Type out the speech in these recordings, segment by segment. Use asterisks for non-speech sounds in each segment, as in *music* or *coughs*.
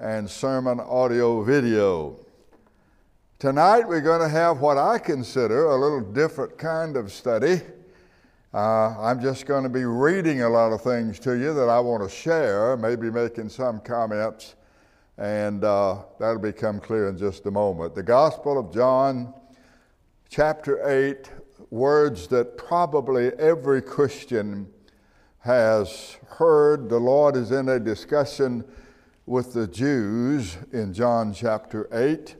and SermonAudio video. Tonight we're going to have what I consider a little different kind of study. Uh, I'm just going to be reading a lot of things to you that I want to share, maybe making some comments, and uh, that'll become clear in just a moment. The Gospel of John, chapter 8, words that probably every Christian has heard. The Lord is in a discussion with the Jews in John chapter 8.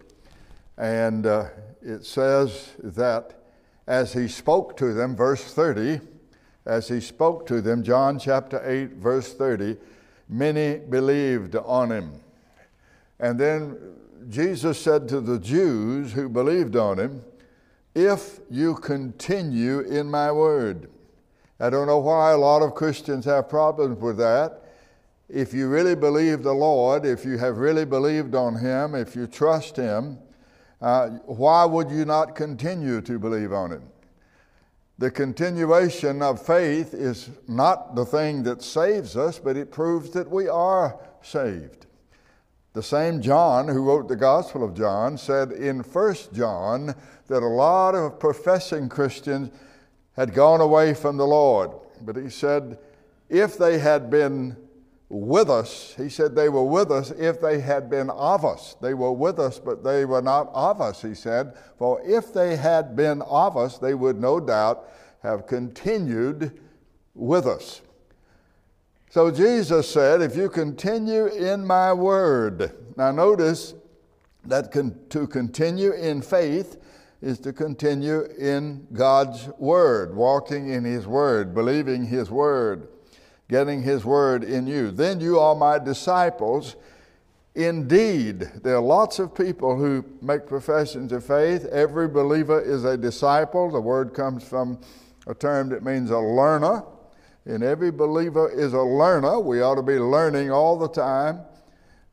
And uh, it says that as he spoke to them, verse 30, as he spoke to them, John chapter 8, verse 30, many believed on him. And then Jesus said to the Jews who believed on him, If you continue in my word. I don't know why a lot of Christians have problems with that if you really believe the Lord, if you have really believed on Him, if you trust Him, uh, why would you not continue to believe on Him? The continuation of faith is not the thing that saves us, but it proves that we are saved. The same John who wrote the Gospel of John said in 1 John that a lot of professing Christians had gone away from the Lord. But he said, if they had been with us. He said they were with us if they had been of us. They were with us, but they were not of us, he said. For if they had been of us, they would no doubt have continued with us. So Jesus said, If you continue in my word. Now notice that con- to continue in faith is to continue in God's word, walking in his word, believing his word getting His Word in you. Then you are my disciples. Indeed, there are lots of people who make professions of faith. Every believer is a disciple. The word comes from a term that means a learner. And every believer is a learner. We ought to be learning all the time,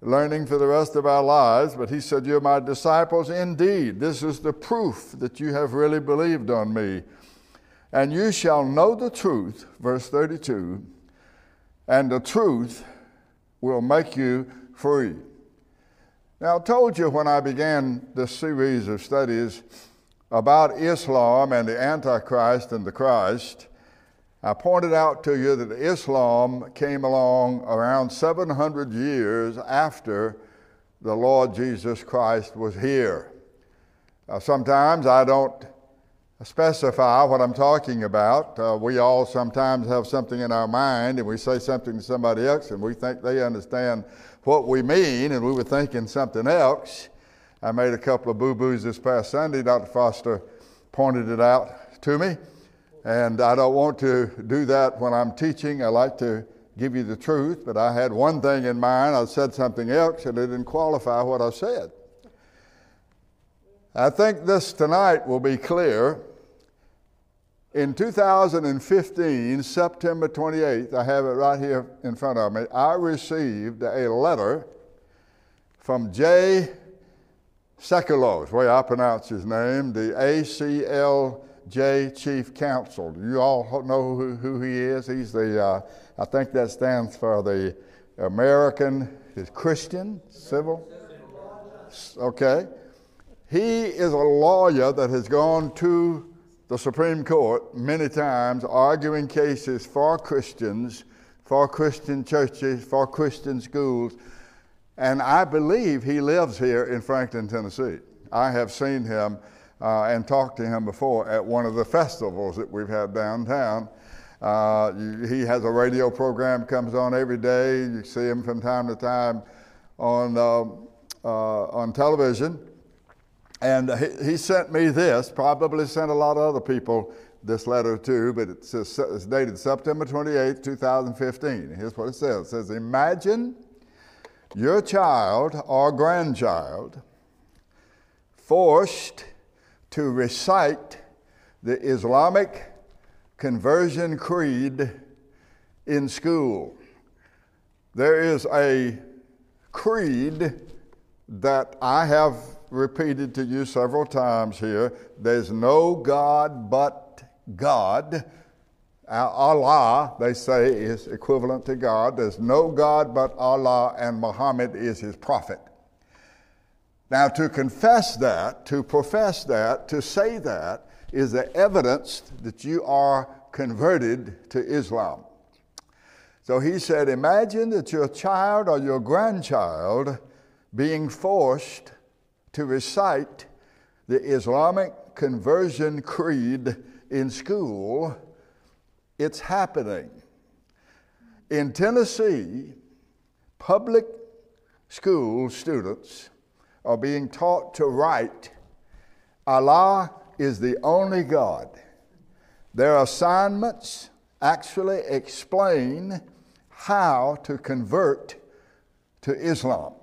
learning for the rest of our lives. But he said, You're my disciples indeed. This is the proof that you have really believed on me. And you shall know the truth, verse 32 and the truth will make you free. Now, I told you when I began this series of studies about Islam and the Antichrist and the Christ, I pointed out to you that Islam came along around 700 years after the Lord Jesus Christ was here. Now, sometimes I don't specify what I'm talking about. Uh, we all sometimes have something in our mind and we say something to somebody else and we think they understand what we mean and we were thinking something else. I made a couple of boo boos this past Sunday. Dr. Foster pointed it out to me. And I don't want to do that when I'm teaching. I like to give you the truth, but I had one thing in mind. I said something else and it didn't qualify what I said. I think this tonight will be clear. In 2015, September 28th, I have it right here in front of me, I received a letter from Jay the way I pronounce his name, the ACLJ Chief Counsel. You all know who, who he is? He's the, uh, I think that stands for the American is Christian Civil. Okay. He is a lawyer that has gone to the Supreme Court many times arguing cases for Christians, for Christian churches, for Christian schools. And I believe he lives here in Franklin, Tennessee. I have seen him uh, and talked to him before at one of the festivals that we've had downtown. Uh, he has a radio program comes on every day. You see him from time to time on uh, uh on television. And he, he sent me this, probably sent a lot of other people this letter too, but it says, it's dated September 28, 2015. Here's what it says. It says, Imagine your child or grandchild forced to recite the Islamic conversion creed in school. There is a creed that I have repeated to you several times here there's no God but God. Allah, they say, is equivalent to God. There's no God but Allah, and Muhammad is his prophet. Now, to confess that, to profess that, to say that, is the evidence that you are converted to Islam. So he said, Imagine that your child or your grandchild being forced to recite the Islamic conversion creed in school. It's happening. In Tennessee, public school students are being taught to write, Allah is the only God. Their assignments actually explain how to convert to Islam.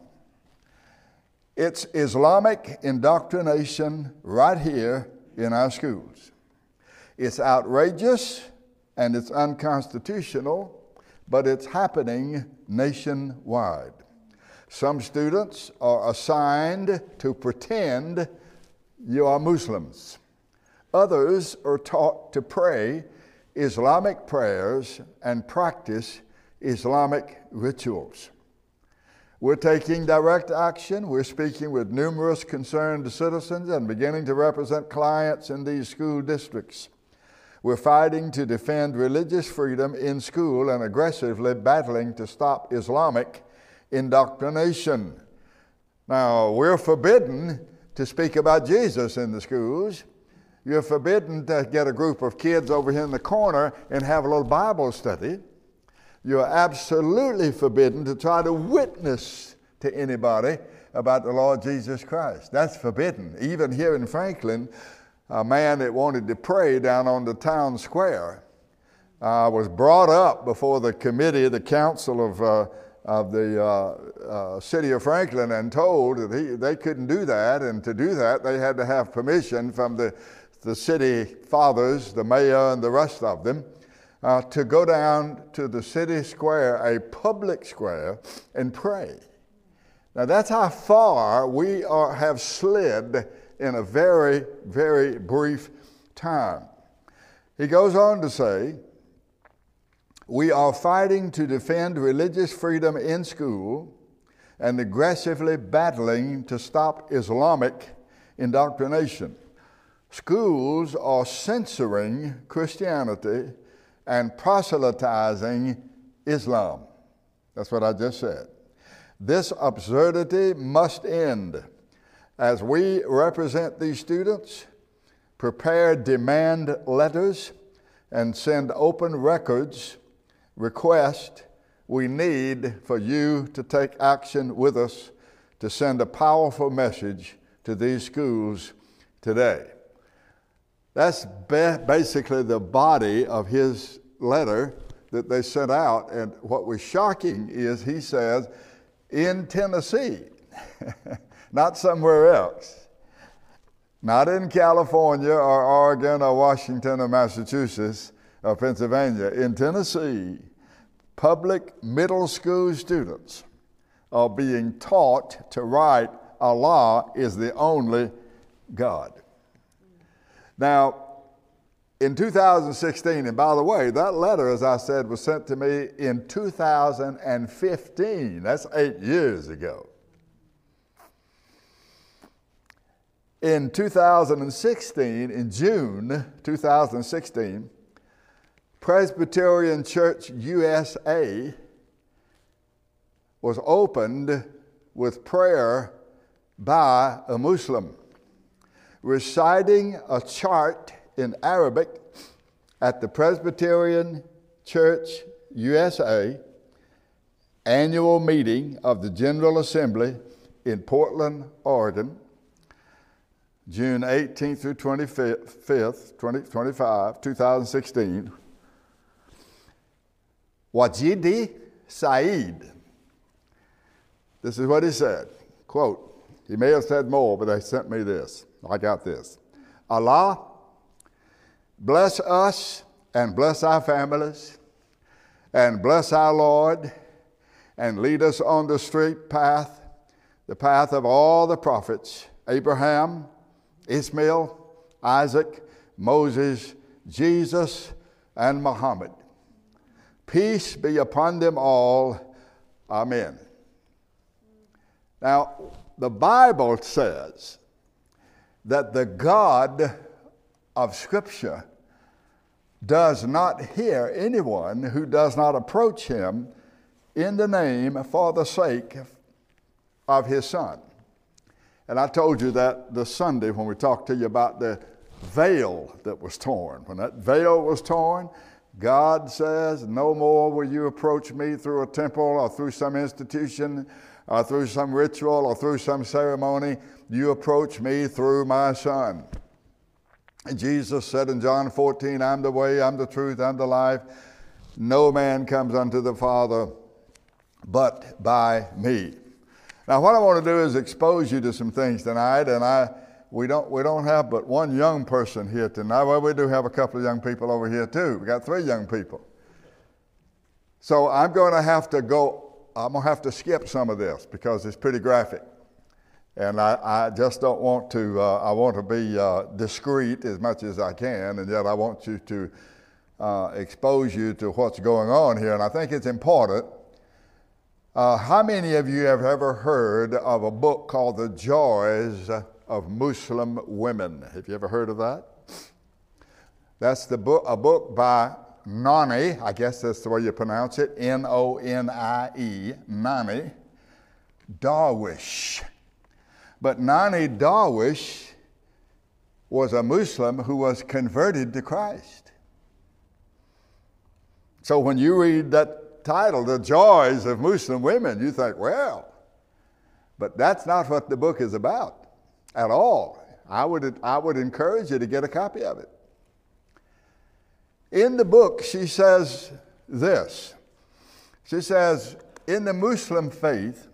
It's Islamic indoctrination right here in our schools. It's outrageous and it's unconstitutional, but it's happening nationwide. Some students are assigned to pretend you are Muslims. Others are taught to pray Islamic prayers and practice Islamic rituals. We're taking direct action. We're speaking with numerous concerned citizens and beginning to represent clients in these school districts. We're fighting to defend religious freedom in school and aggressively battling to stop Islamic indoctrination. Now, we're forbidden to speak about Jesus in the schools. You're forbidden to get a group of kids over here in the corner and have a little Bible study. You're absolutely forbidden to try to witness to anybody about the Lord Jesus Christ. That's forbidden. Even here in Franklin, a man that wanted to pray down on the town square uh, was brought up before the committee, the council of uh, of the uh, uh, city of Franklin and told that he, they couldn't do that, and to do that, they had to have permission from the, the city fathers, the mayor, and the rest of them. Uh, to go down to the city square, a public square, and pray. Now, that's how far we are, have slid in a very, very brief time. He goes on to say, we are fighting to defend religious freedom in school and aggressively battling to stop Islamic indoctrination. Schools are censoring Christianity and proselytizing Islam. That's what I just said. This absurdity must end. As we represent these students, prepare demand letters and send open records request we need for you to take action with us to send a powerful message to these schools today. That's basically the body of his letter that they sent out. And what was shocking is he says, in Tennessee, *laughs* not somewhere else, not in California or Oregon or Washington or Massachusetts, or Pennsylvania, in Tennessee, public middle school students are being taught to write Allah is the only God. Now, in 2016, and by the way, that letter, as I said, was sent to me in 2015. That's eight years ago. In 2016, in June 2016, Presbyterian Church USA was opened with prayer by a Muslim, reciting a chart in Arabic at the Presbyterian Church USA annual meeting of the General Assembly in Portland, Oregon, June 18th through 25th, 20, 25, 2016 Wajidi Said. This is what he said. Quote, he may have said more, but they sent me this. I got this. Allah, bless us and bless our families and bless our Lord and lead us on the straight path, the path of all the prophets Abraham, Ishmael, Isaac, Moses, Jesus, and Muhammad. Peace be upon them all. Amen. Now, the Bible says that the God of Scripture does not hear anyone who does not approach him in the name for the sake of his Son. And I told you that this Sunday when we talked to you about the veil that was torn. When that veil was torn, God says, No more will you approach me through a temple or through some institution or through some ritual or through some ceremony. You approach me through my Son. And Jesus said in John 14, I'm the way, I'm the truth, I'm the life. No man comes unto the Father but by me. Now, what I want to do is expose you to some things tonight, and I we don't we don't have but one young person here tonight. Well, we do have a couple of young people over here too. We got three young people. So I'm going to have to go. I'm going to have to skip some of this because it's pretty graphic, and I, I just don't want to. Uh, I want to be uh, discreet as much as I can, and yet I want you to uh, expose you to what's going on here. And I think it's important uh, how many of you have ever heard of a book called The Joys of Muslim Women? Have you ever heard of that? That's the book, a book by Nani, I guess that's the way you pronounce it, N O N I E, Nani Darwish. But Nani Darwish was a Muslim who was converted to Christ. So when you read that title, The Joys of Muslim Women, you think, well, but that's not what the book is about at all. I would, I would encourage you to get a copy of it. In the book, she says this She says, in the Muslim faith,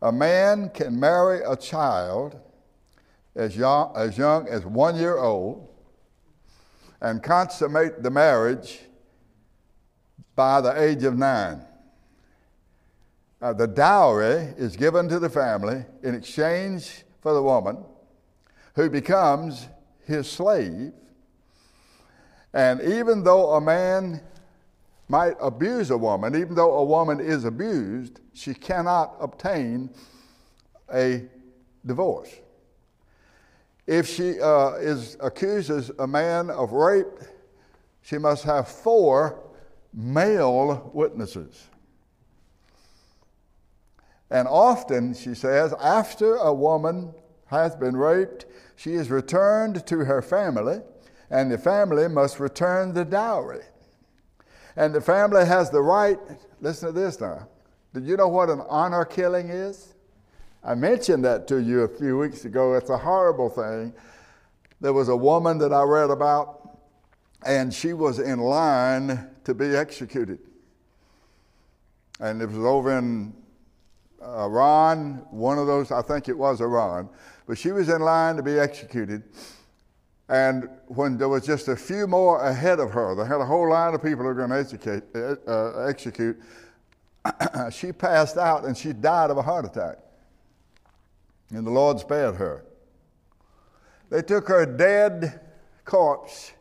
a man can marry a child as young, as young as one year old and consummate the marriage by the age of nine. Uh, the dowry is given to the family in exchange for the woman who becomes his slave. And even though a man might abuse a woman, even though a woman is abused, she cannot obtain a divorce. If she uh, is, accuses a man of rape, she must have four male witnesses. And often, she says, after a woman has been raped, she is returned to her family, and the family must return the dowry. And the family has the right, listen to this now. Did you know what an honor killing is? I mentioned that to you a few weeks ago. It's a horrible thing. There was a woman that I read about, and she was in line to be executed. And it was over in uh, Iran, one of those, I think it was Iran, but she was in line to be executed. And when there was just a few more ahead of her, they had a whole line of people who were going to execute, uh, execute *coughs* she passed out and she died of a heart attack. And the Lord spared her. They took her dead corpse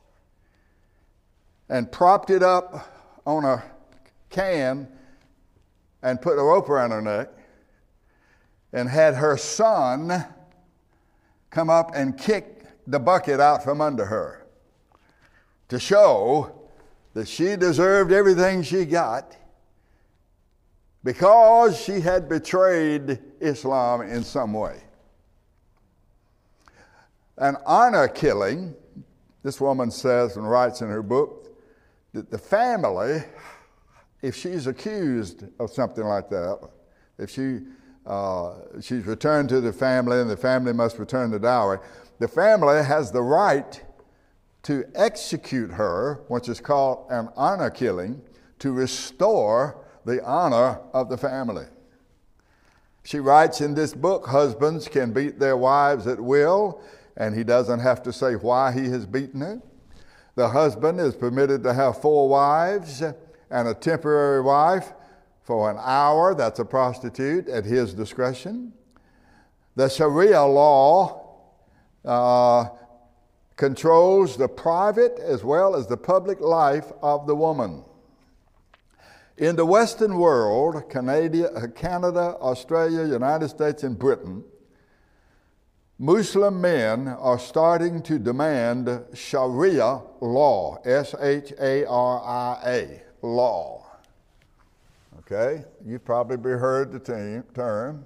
and propped it up on a can and put a rope around her neck and had her son come up and kick the bucket out from under her to show that she deserved everything she got because she had betrayed Islam in some way. An honor killing, this woman says and writes in her book, that the family, if she's accused of something like that, if she uh, she's returned to the family and the family must return the dowry, the family has the right to execute her, which is called an honor killing, to restore the honor of the family. She writes in this book husbands can beat their wives at will, and he doesn't have to say why he has beaten her. The husband is permitted to have four wives and a temporary wife for an hour, that's a prostitute, at his discretion. The Sharia law uh, controls the private as well as the public life of the woman. In the Western world, Canada, Canada, Australia, United States, and Britain, Muslim men are starting to demand Sharia law, S H A R I A, law. Okay? You've probably heard the term.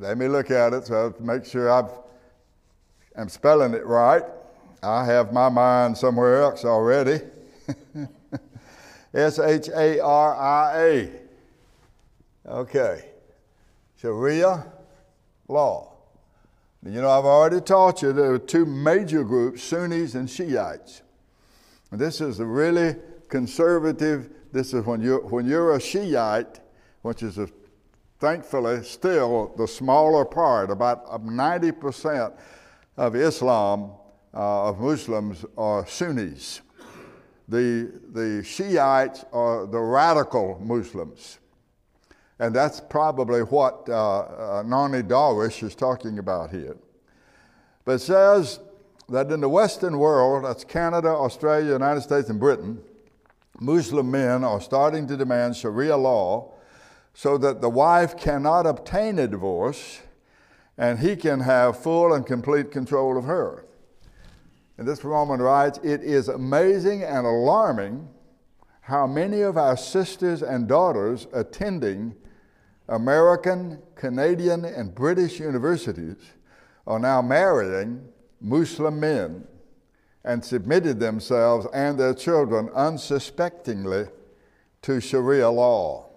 Let me look at it so to make sure I've, I'm spelling it right. I have my mind somewhere else already. *laughs* S H A R I A. Okay. Sharia law. You know, I've already taught you there are two major groups Sunnis and Shiites. This is a really conservative, this is when you're, when you're a Shiite, which is a, thankfully still the smaller part, about 90% of Islam, uh, of Muslims, are Sunnis. The, the Shiites are the radical Muslims. And that's probably what uh, uh, Nani Darwish is talking about here. But it says that in the Western world, that's Canada, Australia, United States, and Britain, Muslim men are starting to demand Sharia law so that the wife cannot obtain a divorce and he can have full and complete control of her. And this woman writes It is amazing and alarming how many of our sisters and daughters attending American, Canadian, and British universities are now marrying Muslim men and submitted themselves and their children unsuspectingly to Sharia law.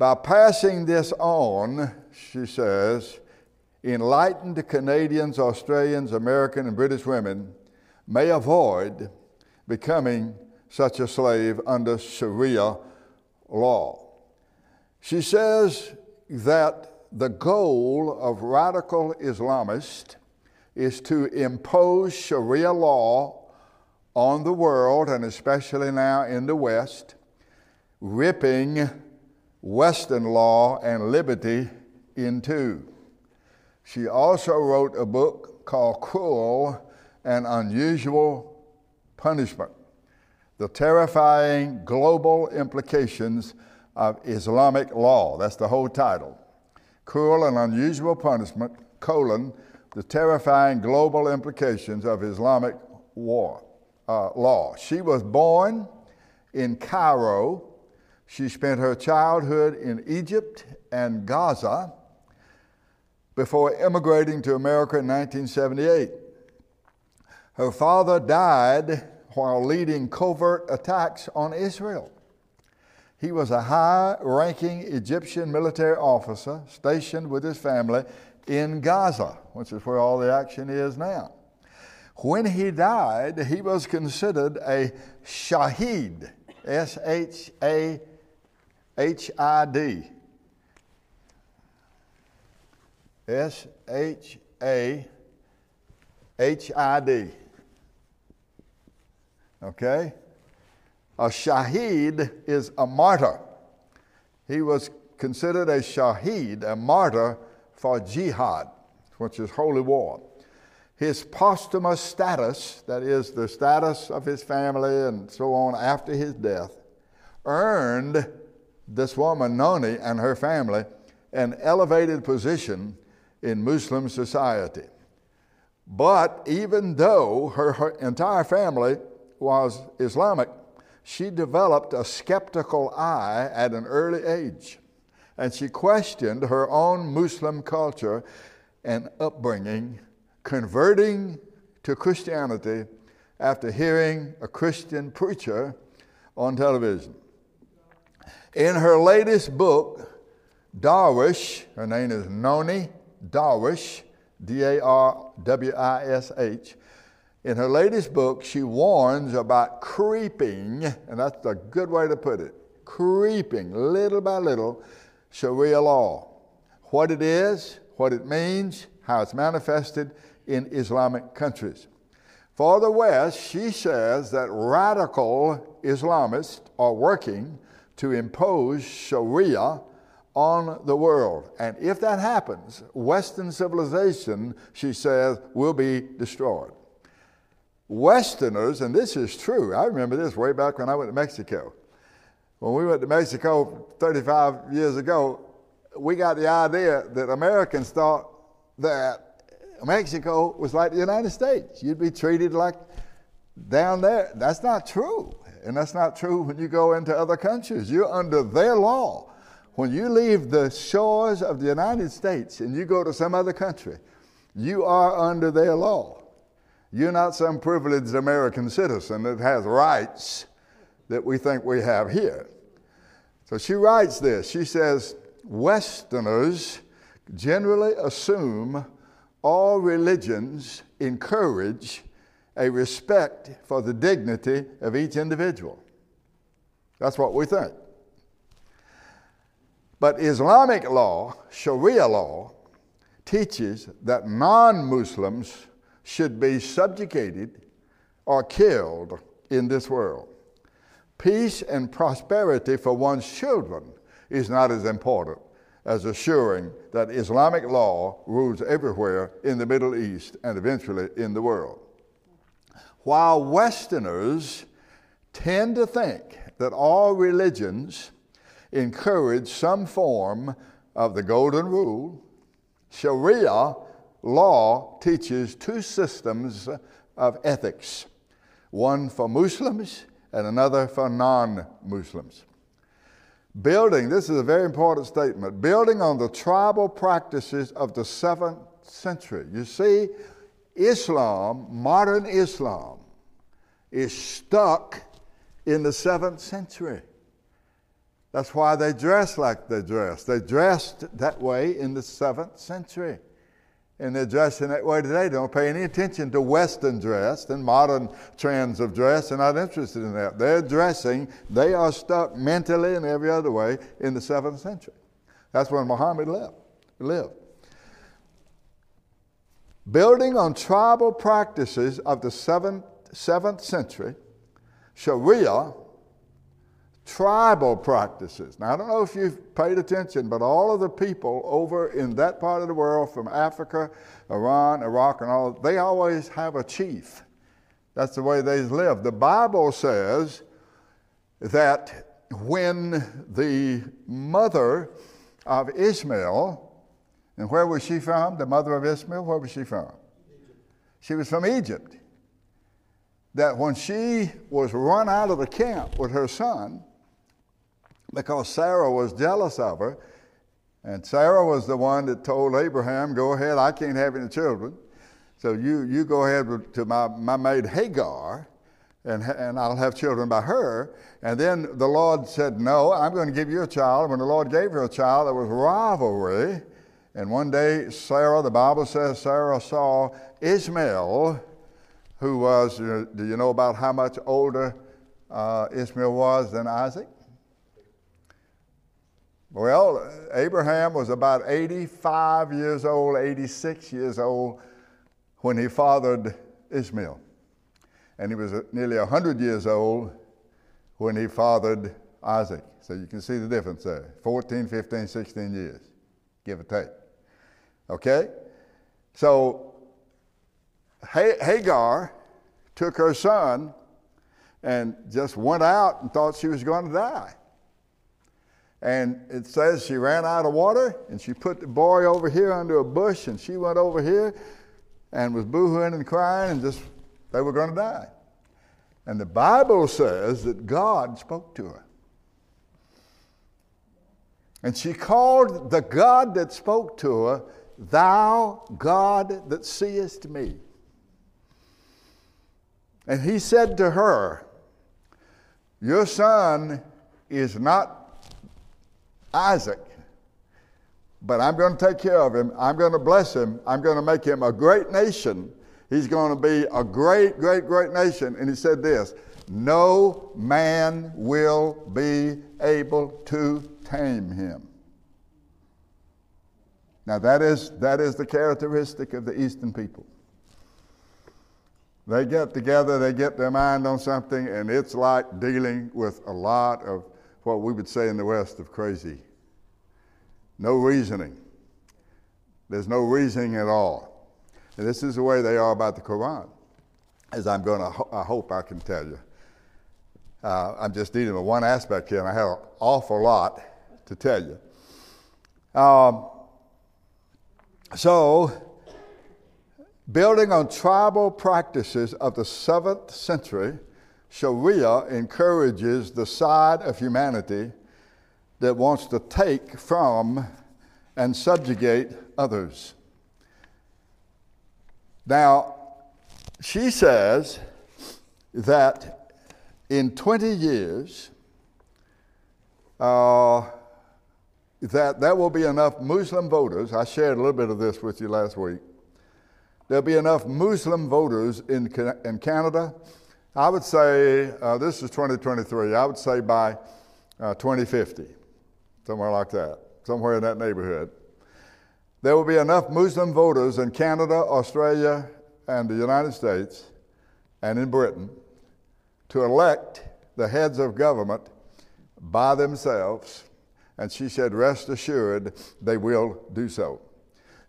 By passing this on, she says, enlightened Canadians, Australians, American, and British women may avoid becoming such a slave under Sharia law. She says that the goal of radical Islamists is to impose Sharia law on the world, and especially now in the West, ripping Western law and liberty in two. She also wrote a book called Cruel and Unusual Punishment The Terrifying Global Implications of Islamic law. That's the whole title. Cruel and unusual punishment, colon, the terrifying global implications of Islamic war, uh, law. She was born in Cairo. She spent her childhood in Egypt and Gaza before immigrating to America in 1978. Her father died while leading covert attacks on Israel. He was a high ranking Egyptian military officer stationed with his family in Gaza, which is where all the action is now. When he died, he was considered a Shaheed, S H A H I D. S H A H I D. Okay? A shaheed is a martyr. He was considered a shaheed, a martyr for jihad, which is holy war. His posthumous status, that is, the status of his family and so on after his death, earned this woman, Nonie, and her family an elevated position in Muslim society. But even though her, her entire family was Islamic, she developed a skeptical eye at an early age, and she questioned her own Muslim culture and upbringing, converting to Christianity after hearing a Christian preacher on television. In her latest book, Darwish, her name is Nonie Darwish, D A R W I S H, in her latest book, she warns about creeping, and that's a good way to put it creeping little by little Sharia law. What it is, what it means, how it's manifested in Islamic countries. For the West, she says that radical Islamists are working to impose Sharia on the world. And if that happens, Western civilization, she says, will be destroyed. Westerners, and this is true, I remember this way back when I went to Mexico. When we went to Mexico 35 years ago, we got the idea that Americans thought that Mexico was like the United States. You'd be treated like down there. That's not true. And that's not true when you go into other countries. You're under their law. When you leave the shores of the United States and you go to some other country, you are under their law. You're not some privileged American citizen that has rights that we think we have here. So she writes this. She says, Westerners generally assume all religions encourage a respect for the dignity of each individual. That's what we think. But Islamic law, Sharia law, teaches that non Muslims should be subjugated or killed in this world. Peace and prosperity for one's children is not as important as assuring that Islamic law rules everywhere in the Middle East and eventually in the world. While Westerners tend to think that all religions encourage some form of the Golden Rule, Sharia law teaches two systems of ethics one for Muslims and another for non Muslims. Building, this is a very important statement, building on the tribal practices of the seventh century. You see, Islam, modern Islam, is stuck in the seventh century. That's why they dress like they dress. They dressed that way in the seventh century and they're dressing that way today. They don't pay any attention to Western dress and modern trends of dress. They're not interested in that. They're dressing, they are stuck mentally and every other way in the seventh century. That's when Muhammad left, lived. Building on tribal practices of the seventh, seventh century, Sharia tribal practices. Now, I don't know if you've paid attention, but all of the people over in that part of the world, from Africa, Iran, Iraq, and all, they always have a chief. That's the way they live. The Bible says that when the mother of Ishmael, and where was she from? The mother of Ishmael, where was she from? She was from Egypt. That when she was run out of the camp with her son, because Sarah was jealous of her. And Sarah was the one that told Abraham, Go ahead, I can't have any children. So you, you go ahead to my, my maid Hagar, and, and I'll have children by her. And then the Lord said, No, I'm going to give you a child. When the Lord gave her a child, there was rivalry. And one day, Sarah, the Bible says, Sarah saw Ishmael, who was, do you know about how much older uh, Ishmael was than Isaac? Well, Abraham was about 85 years old, 86 years old when he fathered Ishmael. And he was nearly 100 years old when he fathered Isaac. So you can see the difference there 14, 15, 16 years, give or take. Okay? So Hagar took her son and just went out and thought she was going to die. And it says she ran out of water and she put the boy over here under a bush and she went over here and was boohooing and crying and just, they were going to die. And the Bible says that God spoke to her. And she called the God that spoke to her, Thou God that seest me. And he said to her, Your son is not Isaac. But I'm going to take care of him. I'm going to bless him. I'm going to make him a great nation. He's going to be a great, great, great nation. And he said this No man will be able to tame him. Now, that is, that is the characteristic of the Eastern people. They get together, they get their mind on something, and it's like dealing with a lot of what we would say in the West of crazy. no reasoning. There's no reasoning at all. And this is the way they are about the Quran, as I'm going to, I hope I can tell you. Uh, I'm just dealing with one aspect here, and I have an awful lot to tell you. Um, so, building on tribal practices of the seventh century, Sharia encourages the side of humanity that wants to take from and subjugate others. Now, she says that in 20 years, uh, that there will be enough Muslim voters. I shared a little bit of this with you last week. There'll be enough Muslim voters in, in Canada. I would say, uh, this is 2023, I would say by uh, 2050, somewhere like that, somewhere in that neighborhood. There will be enough Muslim voters in Canada, Australia, and the United States, and in Britain, to elect the heads of government by themselves and she said, Rest assured, they will do so.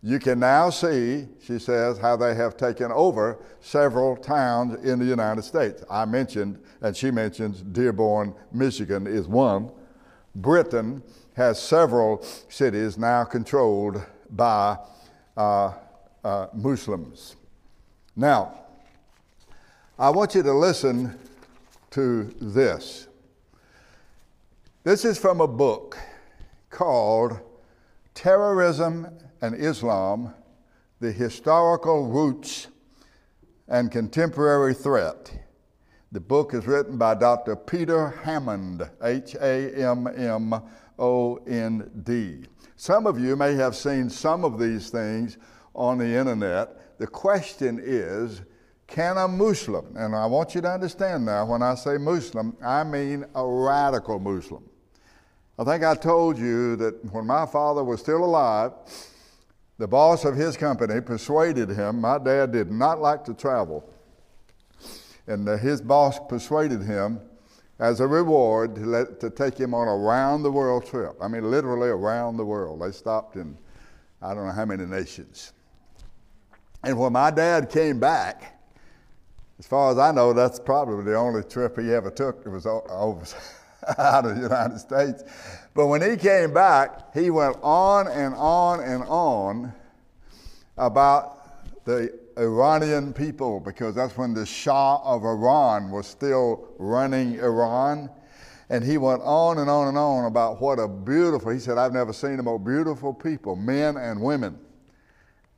You can now see, she says, how they have taken over several towns in the United States. I mentioned, and she mentions, Dearborn, Michigan is one. Britain has several cities now controlled by uh, uh, Muslims. Now, I want you to listen to this. This is from a book called Terrorism and Islam The Historical Roots and Contemporary Threat. The book is written by Dr. Peter Hammond, H A M M O N D. Some of you may have seen some of these things on the internet. The question is can a Muslim, and I want you to understand now, when I say Muslim, I mean a radical Muslim. I think I told you that when my father was still alive, the boss of his company persuaded him. My dad did not like to travel. And his boss persuaded him as a reward to, let, to take him on a round the world trip. I mean, literally around the world. They stopped in I don't know how many nations. And when my dad came back, as far as I know, that's probably the only trip he ever took. It was over. *laughs* out of the United States. But when he came back, he went on and on and on about the Iranian people because that's when the Shah of Iran was still running Iran. And he went on and on and on about what a beautiful, he said, I've never seen a more beautiful people, men and women,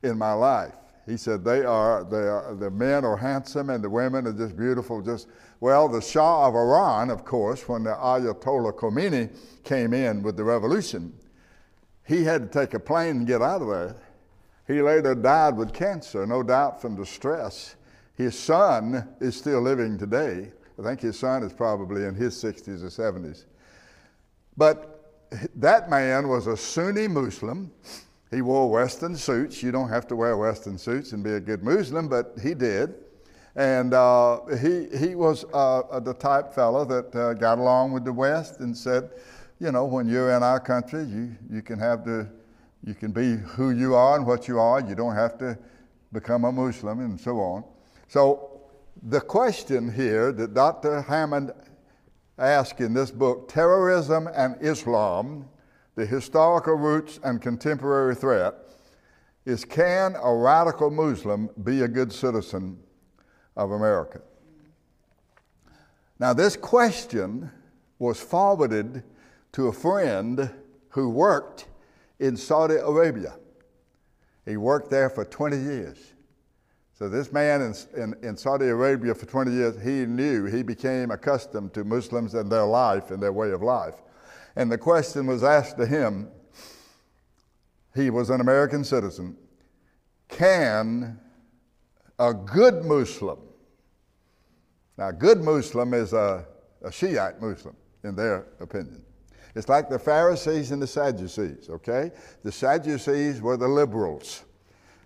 in my life. He said they are, they are, the men are handsome and the women are just beautiful. Just well, the Shah of Iran, of course, when the Ayatollah Khomeini came in with the revolution, he had to take a plane and get out of there. He later died with cancer, no doubt from the stress. His son is still living today. I think his son is probably in his 60s or 70s. But that man was a Sunni Muslim he wore Western suits. You don't have to wear Western suits and be a good Muslim, but he did. And uh, he, he was uh, the type fellow that uh, got along with the West and said, you know, when you're in our country, you, you can have the, you can be who you are and what you are. You don't have to become a Muslim and so on. So the question here that Dr. Hammond asked in this book, Terrorism and Islam, the historical roots and contemporary threat is can a radical Muslim be a good citizen of America? Now, this question was forwarded to a friend who worked in Saudi Arabia. He worked there for 20 years. So, this man in, in, in, Saudi Arabia for 20 years, he knew, he became accustomed to Muslims and their life and their way of life. And the question was asked to him he was an American citizen can a good Muslim, now, good Muslim is a, a Shiite Muslim, in their opinion. It's like the Pharisees and the Sadducees, okay? The Sadducees were the liberals.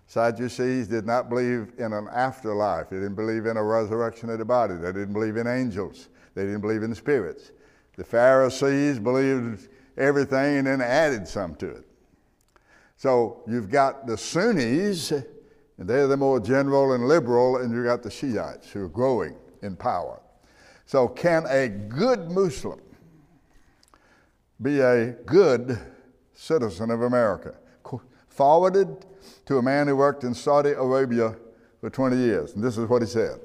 Sadducees did not believe in an afterlife. They didn't believe in a resurrection of the body. They didn't believe in angels. They didn't believe in spirits. The Pharisees believed everything and then added some to it. So you've got the Sunnis, and they're the more general and liberal, and you've got the Shiites who are growing in power. So, can a good Muslim be a good citizen of America? Forwarded to a man who worked in Saudi Arabia for 20 years, and this is what he said.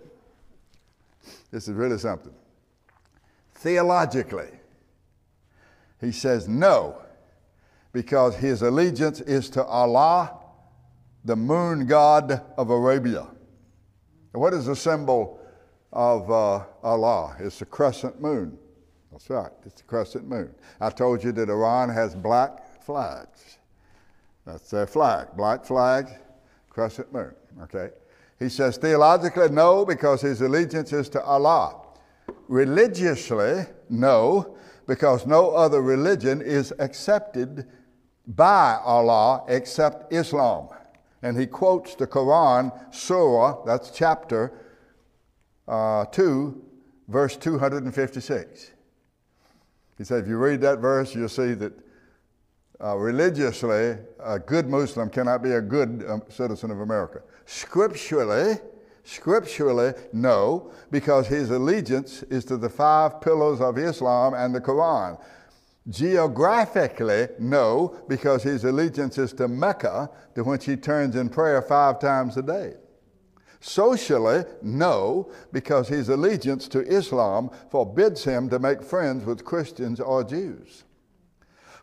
This is really something. Theologically, he says no, because his allegiance is to Allah, the moon god of Arabia. What is the symbol of uh, Allah? It's the crescent moon. That's right, it's the crescent moon. I told you that Iran has black flags. That's their flag, black flag, crescent moon, okay? He says theologically, no, because his allegiance is to Allah. Religiously, no, because no other religion is accepted by Allah except Islam. And he quotes the Quran, Surah, that's chapter uh, 2, verse 256. He said, if you read that verse, you'll see that uh, religiously, a good Muslim cannot be a good um, citizen of America. Scripturally, Scripturally, no, because his allegiance is to the five pillars of Islam and the Quran. Geographically, no, because his allegiance is to Mecca, to which he turns in prayer five times a day. Socially, no, because his allegiance to Islam forbids him to make friends with Christians or Jews.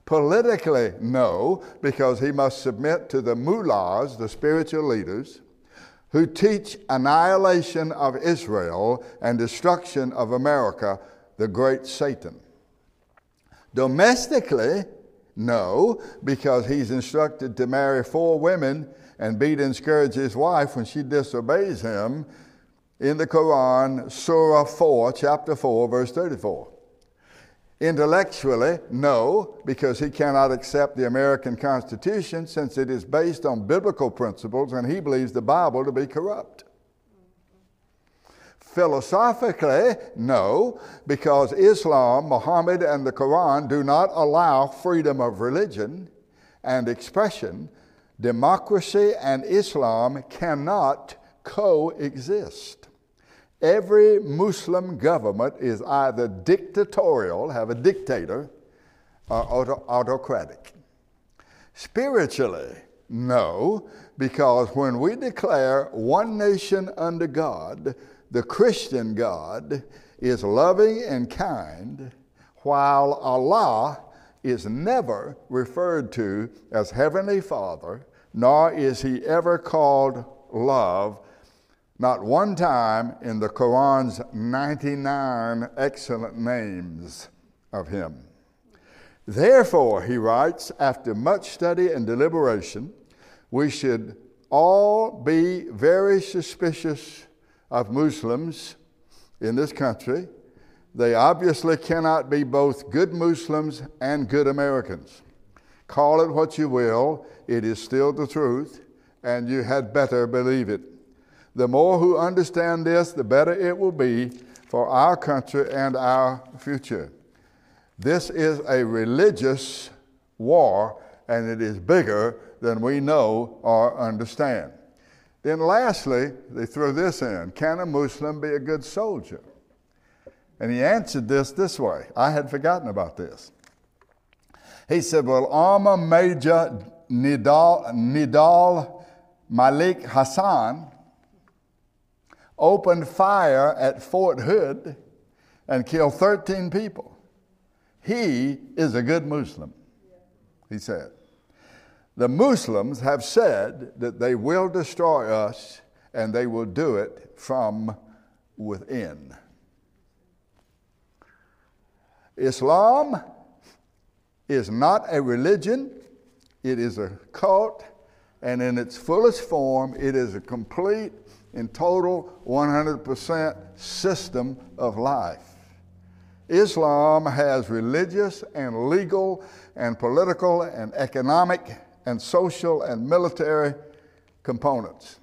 Politically, no, because he must submit to the mullahs, the spiritual leaders, who teach annihilation of Israel and destruction of America, the great Satan. Domestically, no, because he's instructed to marry four women and beat and scourge his wife when she disobeys him in the Quran, Surah 4, chapter 4, verse 34. Intellectually, no, because he cannot accept the American Constitution since it is based on biblical principles and he believes the Bible to be corrupt. Philosophically, no, because Islam, Muhammad, and the Quran do not allow freedom of religion and expression. Democracy and Islam cannot coexist. Every Muslim government is either dictatorial, have a dictator, or auto- autocratic. Spiritually, no, because when we declare one nation under God, the Christian God is loving and kind, while Allah is never referred to as Heavenly Father, nor is He ever called love not one time in the Quran's 99 excellent names of him. Therefore, he writes, after much study and deliberation, we should all be very suspicious of Muslims in this country. They obviously cannot be both good Muslims and good Americans. Call it what you will, it is still the truth, and you had better believe it. The more who understand this, the better it will be for our country and our future. This is a religious war, and it is bigger than we know or understand. Then, lastly, they throw this in Can a Muslim be a good soldier? And he answered this this way. I had forgotten about this. He said, Well, Armor Major Nidal, Nidal Malik Hasan opened fire at Fort Hood and killed 13 people. He is a good Muslim, he said. The Muslims have said that they will destroy us and they will do it from within. Islam is not a religion, it is a cult, and in its fullest form, it is a complete in total 100% system of life. Islam has religious and legal and political and economic and social and military components.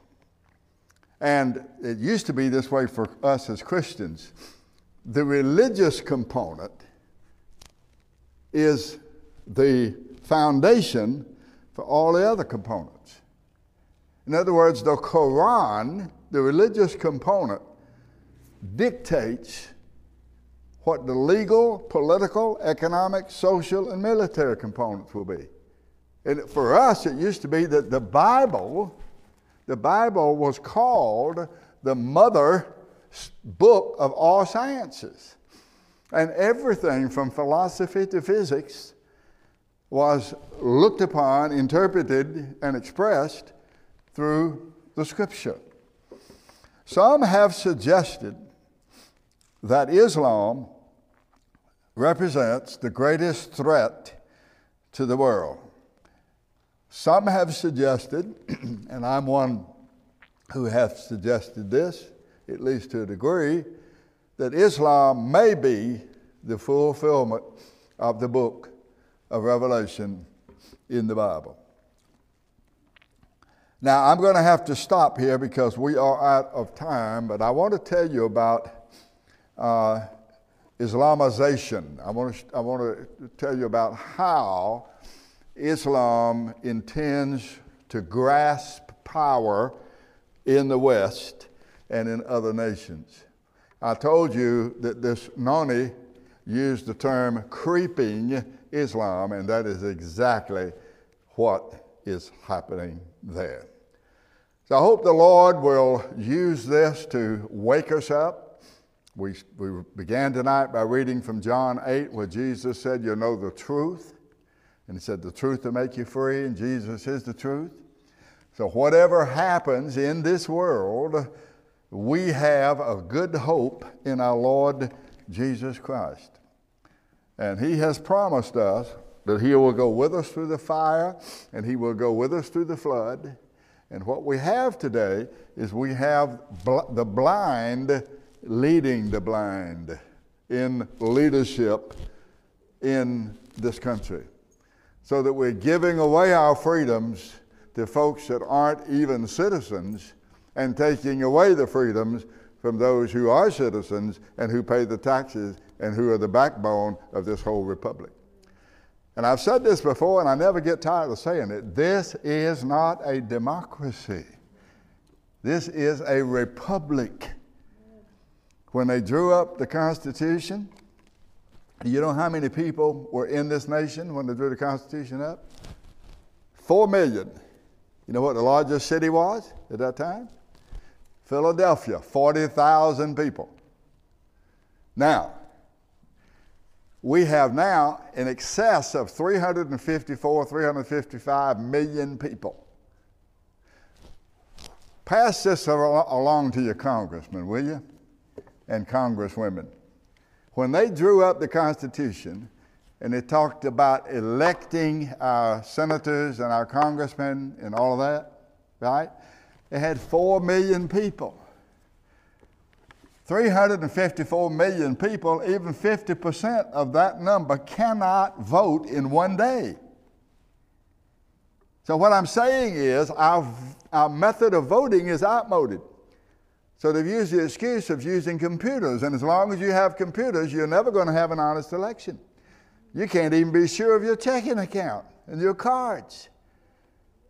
And it used to be this way for us as Christians. The religious component is the foundation for all the other components. In other words, the Quran, the religious component, dictates what the legal, political, economic, social, and military components will be. And for us, it used to be that the Bible, the Bible was called the mother book of all sciences. And everything from philosophy to physics was looked upon, interpreted, and expressed through the scripture. Some have suggested that Islam represents the greatest threat to the world. Some have suggested, *clears throat* and I'm one who have suggested this, at least to a degree, that Islam may be the fulfillment of the book of Revelation in the Bible. Now, I'm going to have to stop here because we are out of time, but I want to tell you about uh, Islamization. I want, to, I want to tell you about how Islam intends to grasp power in the West and in other nations. I told you that this Nonie used the term creeping Islam, and that is exactly what is happening there. So I hope the Lord will use this to wake us up. We, we began tonight by reading from John 8, where Jesus said, You know the truth. And he said, The truth will make you free, and Jesus is the truth. So, whatever happens in this world, we have a good hope in our Lord Jesus Christ. And He has promised us that He will go with us through the fire and He will go with us through the flood. And what we have today is we have bl- the blind leading the blind in leadership in this country. So that we're giving away our freedoms to folks that aren't even citizens and taking away the freedoms from those who are citizens and who pay the taxes and who are the backbone of this whole republic. And I've said this before, and I never get tired of saying it this is not a democracy, this is a republic. When they drew up the Constitution, you know how many people were in this nation when they drew the Constitution up? Four million. You know what the largest city was at that time? Philadelphia, 40,000 people. Now, we have now in excess of 354, 355 million people. Pass this along to your congressmen, will you? And congresswomen. When they drew up the Constitution, and they talked about electing our senators and our congressmen and all of that, right? They had 4 million people. 354 million people, even 50% of that number cannot vote in one day. So, what I'm saying is, our, our method of voting is outmoded. So, they've used the excuse of using computers, and as long as you have computers, you're never going to have an honest election. You can't even be sure of your checking account and your cards.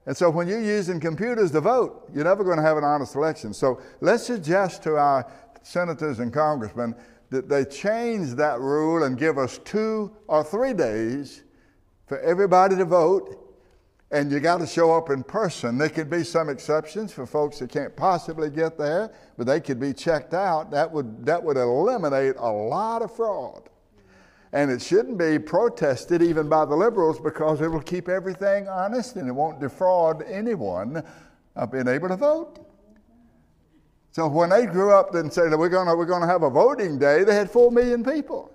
And so when you're using computers to vote, you're never going to have an honest election. So let's suggest to our senators and congressmen that they change that rule and give us two or three days for everybody to vote. And you got to show up in person. There could be some exceptions for folks that can't possibly get there, but they could be checked out. That would, that would eliminate a lot of fraud. And it shouldn't be protested even by the liberals because it will keep everything honest and it won't defraud anyone of being able to vote. So when they grew up and said we're going we're to have a voting day, they had 4 million people.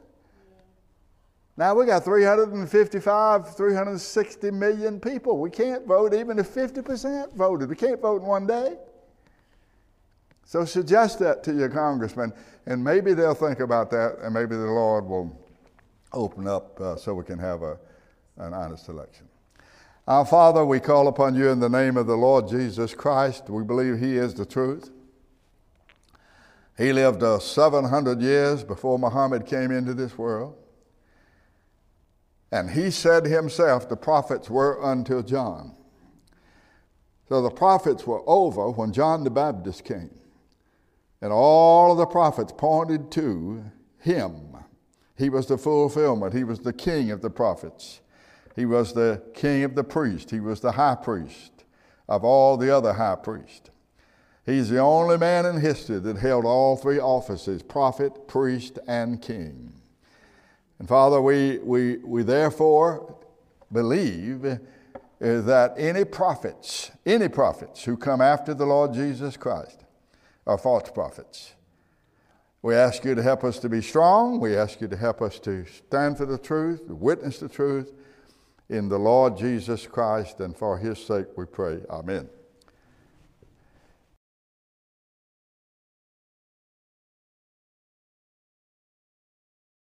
Now we got 355, 360 million people. We can't vote even if 50% voted. We can't vote in one day. So suggest that to your congressman, and maybe they'll think about that, and maybe the Lord will open up uh, so we can have a, an honest election. Our Father, we call upon you in the name of the Lord Jesus Christ. We believe He is the truth. He lived uh, 700 years before Muhammad came into this world. And he said himself, the prophets were until John. So the prophets were over when John the Baptist came. And all of the prophets pointed to him. He was the fulfillment. He was the king of the prophets. He was the king of the priests. He was the high priest of all the other high priests. He's the only man in history that held all three offices prophet, priest, and king. And Father, we, we, we therefore believe uh, that any prophets, any prophets who come after the Lord Jesus Christ are false prophets. We ask you to help us to be strong. We ask you to help us to stand for the truth, witness the truth in the Lord Jesus Christ, and for his sake we pray. Amen.